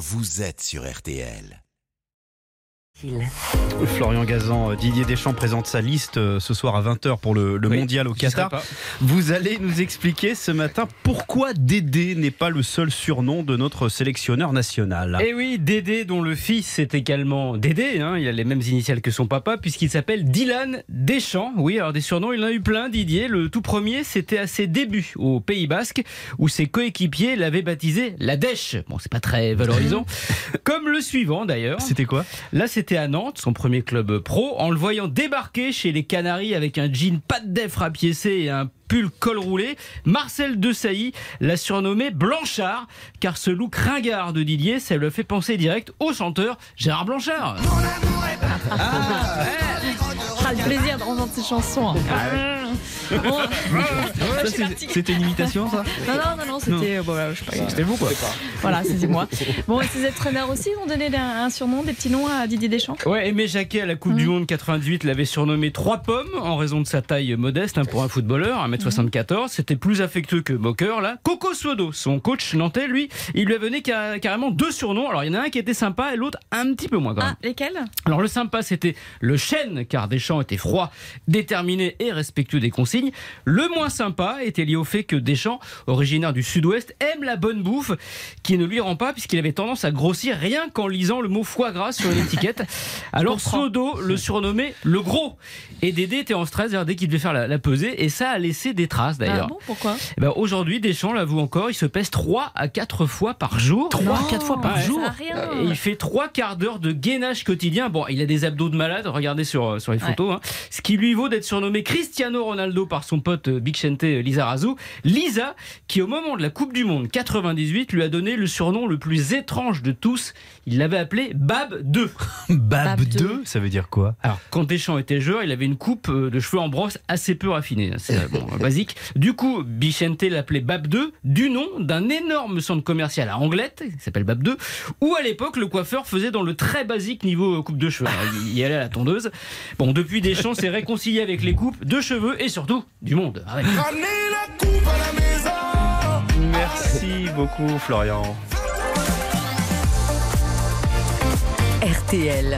vous êtes sur RTL. Florian Gazan, euh, Didier Deschamps présente sa liste euh, ce soir à 20h pour le, le Oui, mondial au Qatar. Vous allez nous expliquer ce matin pourquoi Dédé n'est pas le seul surnom de notre sélectionneur national. Et Eh oui, Dédé, dont le fils est également Dédé, hein, il a les mêmes initiales que son papa, puisqu'il s'appelle Dylan Deschamps. Oui, alors des surnoms, il en a eu plein, Didier. Le tout premier, c'était à ses débuts au Pays Basque, où ses coéquipiers l'avaient baptisé la Dèche. Bon, c'est pas très valorisant. Comme le suivant d'ailleurs. C'était quoi? Là, c'était à Nantes, son premier club pro, en le voyant débarquer chez les Canaries avec un jean pas de def rapiécé et un pull col roulé. Marcel Desailly l'a surnommé Blanchard, car ce look ringard de Didier, ça lui fait penser direct au chanteur Gérard Blanchard. D'entendre ces chansons. C'est- C'était une imitation ça non, non, non, non, c'était. euh, bon, voilà, je sais pas. C'était vous quoi Voilà, c'est moi. Bon, et ces entraîneurs aussi ont donné un, un surnom, des petits noms à Didier Deschamps? Ouais, Aimé Jacquet à la Coupe du Monde 98 l'avait surnommé Trois Pommes en raison de sa taille modeste hein, pour un footballeur, 1m74. C'était plus affectueux que moqueur là. Coco Suodo, son coach nantais, lui, il lui a donné ca- carrément deux surnoms. Alors il y en a un qui était sympa et l'autre un petit peu moins quand même. Ah, lesquels? Alors le sympa c'était le chêne car Deschamps était froid, déterminé et respectueux des consignes. Le moins sympa était lié au fait que Deschamps, originaire du sud-ouest, aime la bonne bouffe qui ne lui rend pas puisqu'il avait tendance à grossir rien qu'en lisant le mot foie gras sur l'étiquette. Alors. Sodo le surnommait le gros et Dédé était en stress dès qu'il devait faire la, la pesée et ça a laissé des traces Ah d'ailleurs. bon, pourquoi? Eh ben, Aujourd'hui Deschamps l'avoue encore, il se pèse 3 à 4 fois par jour. 3 à 4 fois par Ouais. jour. Et il fait trois quarts d'heure de gainage quotidien. Bon, il a des abdos de malade, regardez sur, sur les photos. hein. Ce qui lui vaut d'être surnommé Cristiano Ronaldo par son pote euh, Big Chente euh, Lizarazu. Lisa, qui au moment de la Coupe du Monde 98 lui a donné le surnom le plus étrange de tous. Il l'avait appelé Bab 2. Bab Bab 2, ça veut dire quoi? Alors, quand Deschamps était joueur, il avait une coupe euh, de cheveux en brosse assez peu raffinée. hein. C'est bon, basique. Du coup, Bichente l'appelait Bab 2, du nom d'un énorme centre commercial à Anglette, qui s'appelle Bab 2, où à l'époque, le coiffeur faisait dans le très basique niveau coupe de cheveux. Alors, il y allait à la tondeuse. Bon, depuis, Deschamps s'est réconcilié avec les coupes de cheveux et surtout du monde. Ah. Merci beaucoup Florian. RTL.